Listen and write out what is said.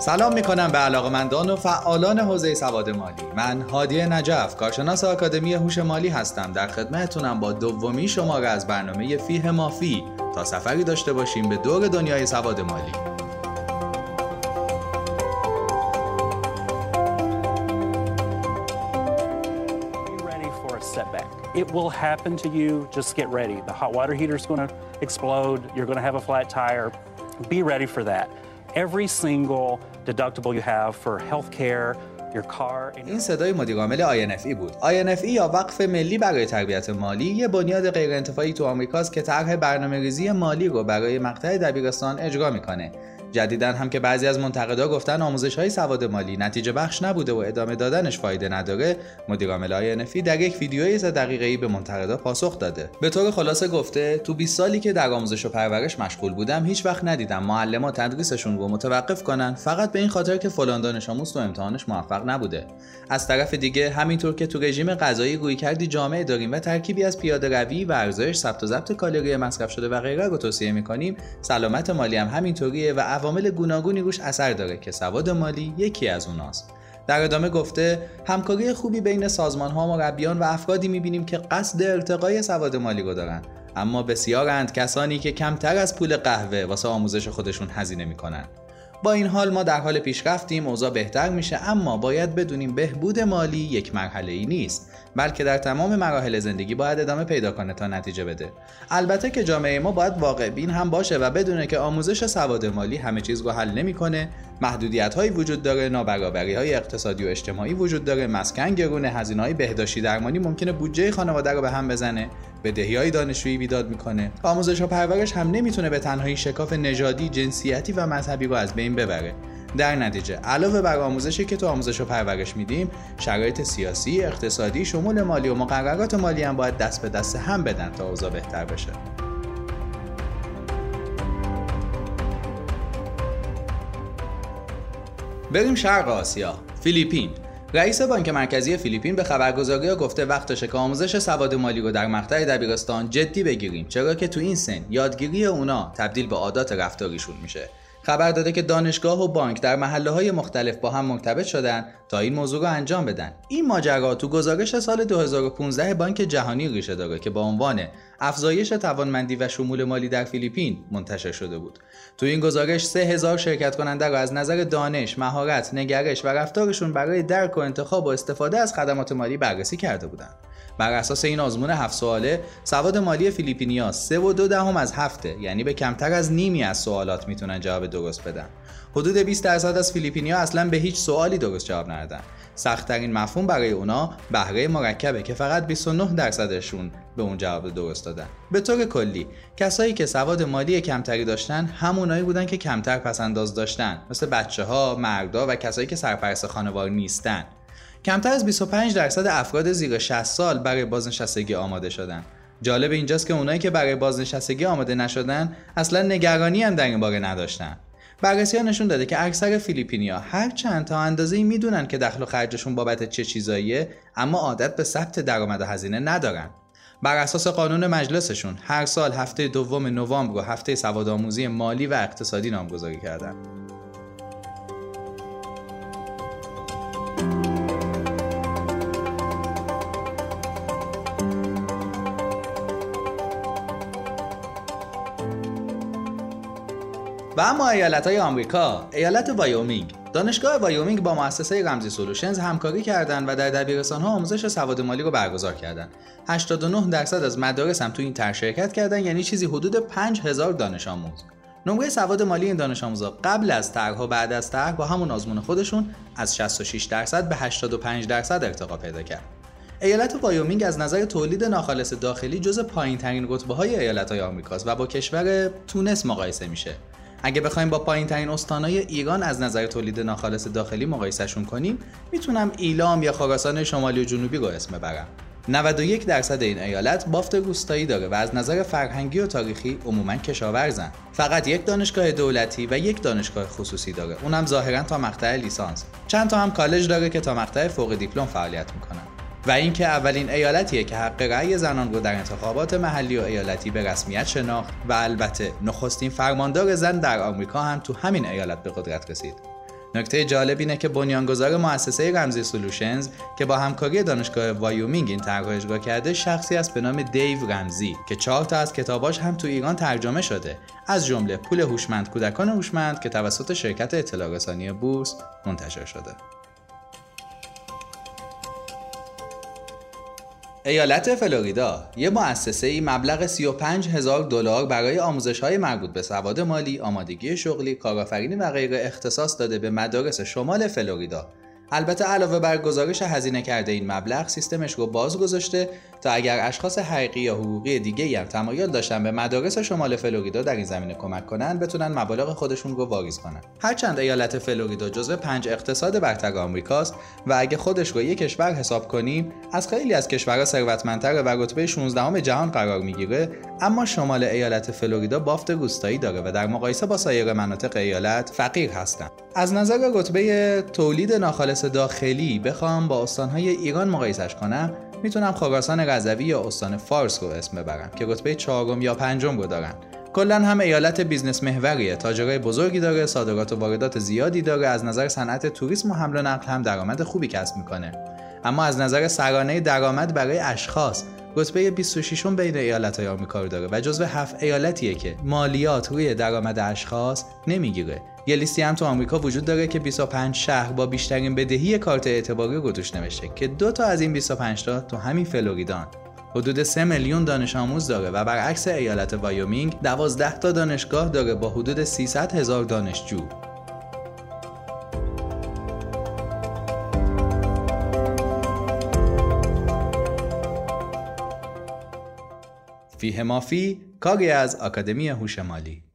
سلام می‌کنم به علاقمندان و فعالان حوزه سواد مالی من هادی نجف کارشناس آکادمی هوش مالی هستم در خدمتتونم با دومی شماره از برنامه فیه مافی تا سفری داشته باشیم به دور دنیای سواد مالی It will happen to you. Just get ready. The hot water heater is going to explode. You're going to have a flat tire. Be ready for that. every single deductible you have for healthcare, your car این صدای مدیر عامل INFE بود. INFE یا وقف ملی برای تربیت مالی یه بنیاد غیرانتفاعی تو آمریکاست که طرح برنامه‌ریزی مالی رو برای مقطع دبیرستان اجرا می‌کنه. جدیدا هم که بعضی از منتقدا گفتن آموزش های سواد مالی نتیجه بخش نبوده و ادامه دادنش فایده نداره مدیر عامل آینفی در یک ویدیوی سه دقیقه‌ای به منتقدا پاسخ داده. به طور خلاصه گفته تو 20 سالی که در آموزش و پرورش مشغول بودم هیچ وقت ندیدم معلمان تدریسشون رو متوقف کنن فقط به این خاطر که فلان دانش آموز تو امتحانش موفق نبوده. از طرف دیگه همینطور که تو رژیم غذایی روی کردی جامعه داریم و ترکیبی از پیاده روی ورزش ثبت و ضبط کالری مصرف شده و غیره رو توصیه می‌کنیم سلامت مالی هم همینطوریه و عوامل گوناگونی روش اثر داره که سواد مالی یکی از اوناست. در ادامه گفته همکاری خوبی بین سازمان ها مربیان و افرادی می‌بینیم که قصد ارتقای سواد مالی رو دارن. اما بسیارند کسانی که کمتر از پول قهوه واسه آموزش خودشون هزینه می‌کنن. با این حال ما در حال پیشرفتیم اوضاع بهتر میشه اما باید بدونیم بهبود مالی یک مرحله ای نیست بلکه در تمام مراحل زندگی باید ادامه پیدا کنه تا نتیجه بده. البته که جامعه ما باید واقع بین هم باشه و بدونه که آموزش سواد مالی همه چیز رو حل نمی‌کنه. محدودیت هایی وجود داره نابرابری های اقتصادی و اجتماعی وجود داره مسکن گرونه هزینه های بهداشتی درمانی ممکنه بودجه خانواده رو به هم بزنه بدهی های دانشجویی بیداد می‌کنه. آموزش و پرورش هم نمی‌تونه به تنهایی شکاف نژادی جنسیتی و مذهبی رو از بین ببره. در نتیجه علاوه بر آموزشی که تو آموزش و پرورش میدیم شرایط سیاسی اقتصادی شمول مالی و مقررات مالی هم باید دست به دست هم بدن تا اوضاع بهتر بشه. بریم شرق آسیا. فیلیپین. رئیس بانک مرکزی فیلیپین به خبرگزاری گفته وقتشه که آموزش سواد مالی رو در مقطع دبیرستان جدی بگیریم چرا که تو این سن یادگیری اونا تبدیل به عادات رفتاریشون میشه. خبر داده که دانشگاه و بانک در محله های مختلف با هم مرتبط شدن تا این موضوع رو انجام بدن. این ماجرا تو گزارش سال 2015 بانک جهانی ریشه داره که با عنوان افزایش توانمندی و شمول مالی در فیلیپین منتشر شده بود. تو این گزارش 3000 شرکت کننده را از نظر دانش، مهارت، نگرش و رفتارشون برای درک و انتخاب و استفاده از خدمات مالی بررسی کرده بودند. بر اساس این آزمون هفت سواله سواد مالی فیلیپینیا سه و دو دهم از هفته یعنی به کمتر از نیمی از سوالات می‌تونن جواب درست بدن. حدود 20 درصد از فیلیپینیا اصلا به هیچ سوالی درست جواب ندادن. سختترین مفهوم برای اونا بهره مرکبه که فقط 29 درصدشون به اون جواب درست دادن. به طور کلی کسایی که سواد مالی کمتری داشتن همونایی بودن که کمتر پسنداز داشتن مثل بچه ها، مردا و کسایی که سرپرست خانوار نیستن. کمتر از 25 درصد افراد زیر 60 سال برای بازنشستگی آماده شدن. جالب اینجاست که اونایی که برای بازنشستگی آماده نشدن اصلا نگرانی هم در این باره نداشتن. بررسی ها نشون داده که اکثر فیلیپینیا هر چند تا اندازه می‌دونن که دخل و خرجشون بابت چه چیزاییه اما عادت به ثبت درآمد و هزینه ندارن. بر اساس قانون مجلسشون هر سال هفته دوم نوامبر و هفته سوادآموزی مالی و اقتصادی نامگذاری کردن. و اما ایالت های آمریکا ایالت وایومینگ. دانشگاه وایومینگ با مؤسسه Ramsey Solutions همکاری کردند و در دبیرستان ها آموزش سواد مالی رو برگزار کردند. 89 درصد از مدارس هم تو این طرح شرکت کردن یعنی چیزی حدود 5000 دانش آموز. نمره سواد مالی این دانش آموزا قبل از طرح و بعد از طرح با همون آزمون خودشون از 66 درصد به 85 درصد ارتقا پیدا کرد. ایالت وایومینگ از نظر تولید ناخالص داخلی جز پایین ترین رتبه های ایالت های آمریکاست و با کشور تونس مقایسه میشه. اگه بخوایم با پایین ترین استانهای ایران از نظر تولید ناخالص داخلی مقایسهشون کنیم می‌تونم ایلام یا خراسان شمالی و جنوبی رو اسم ببرم. 91 درصد این ایالت بافت روستایی داره و از نظر فرهنگی و تاریخی عموما کشاورزن. فقط یک دانشگاه دولتی و یک دانشگاه خصوصی داره. اونم ظاهرا تا مقطع لیسانس. چند تا هم کالج داره که تا مقطع فوق دیپلم فعالیت می‌کنن. و اینکه اولین ایالتیه که حق رأی زنان رو در انتخابات محلی و ایالتی به رسمیت شناخت و البته نخستین فرماندار زن در آمریکا هم تو همین ایالت به قدرت رسید. نکته جالب اینه که بنیانگذار مؤسسه Ramsey Solutions که با همکاری دانشگاه وایومینگ این طرح اجرا کرده شخصی است به نام دیو رمزی که چهار تا از کتاباش هم تو ایران ترجمه شده. از جمله پول هوشمند کودکان هوشمند که توسط شرکت اطلاع رسانی بورس منتشر شده. ایالت فلوریدا یه مؤسسه ای مبلغ 35 هزار دلار برای آموزش های مربوط به سواد مالی، آمادگی شغلی، کارآفرینی و غیره اختصاص داده به مدارس شمال فلوریدا. البته علاوه بر گزارش هزینه کرده این مبلغ سیستمش رو باز گذاشته تا اگر اشخاص حقیقی یا حقوقی دیگه هم تمایل داشتن به مدارس شمال فلوریدا در این زمینه کمک کنن بتونن مبالغ خودشون رو واریز کنن. هرچند ایالت فلوریدا جزو پنج اقتصاد برتر آمریکاست و اگه خودش رو یک کشور حساب کنیم از خیلی از کشورها ثروتمندتر و رتبه 16 جهان قرار می‌گیره اما شمال ایالت فلوریدا بافت روستایی داره و در مقایسه با سایر مناطق ایالت فقیر هستن. از نظر رتبه تولید ناخالص داخلی بخوام با استانهای ایران مقایسش کنم می‌تونم خراسان رضوی یا استان فارس رو اسم ببرم که رتبه چهارم یا پنجم رو دارن. کلا هم ایالت business محوریه تاجرای بزرگی داره صادرات و واردات زیادی داره از نظر صنعت توریسم و حمل و نقل هم درآمد خوبی کسب می‌کنه. اما از نظر سرانه درآمد برای اشخاص رتبه 26 بین ایالت های آمریکا رو داره و جزو هفت ایالتیه که مالیات روی درآمد اشخاص نمی‌گیره. یه لیستی هم تو آمریکا وجود داره که 25 شهر با بیشترین بدهی کارت اعتباری رو توش نوشته که دو تا از این 25 تا تو همین فلوریدان. حدود 3 میلیون دانش آموز داره و برعکس ایالت وایومینگ 12 تا دانشگاه داره با حدود 300 هزار دانشجو. فیه مافی کاری از آکادمی هوش مالی.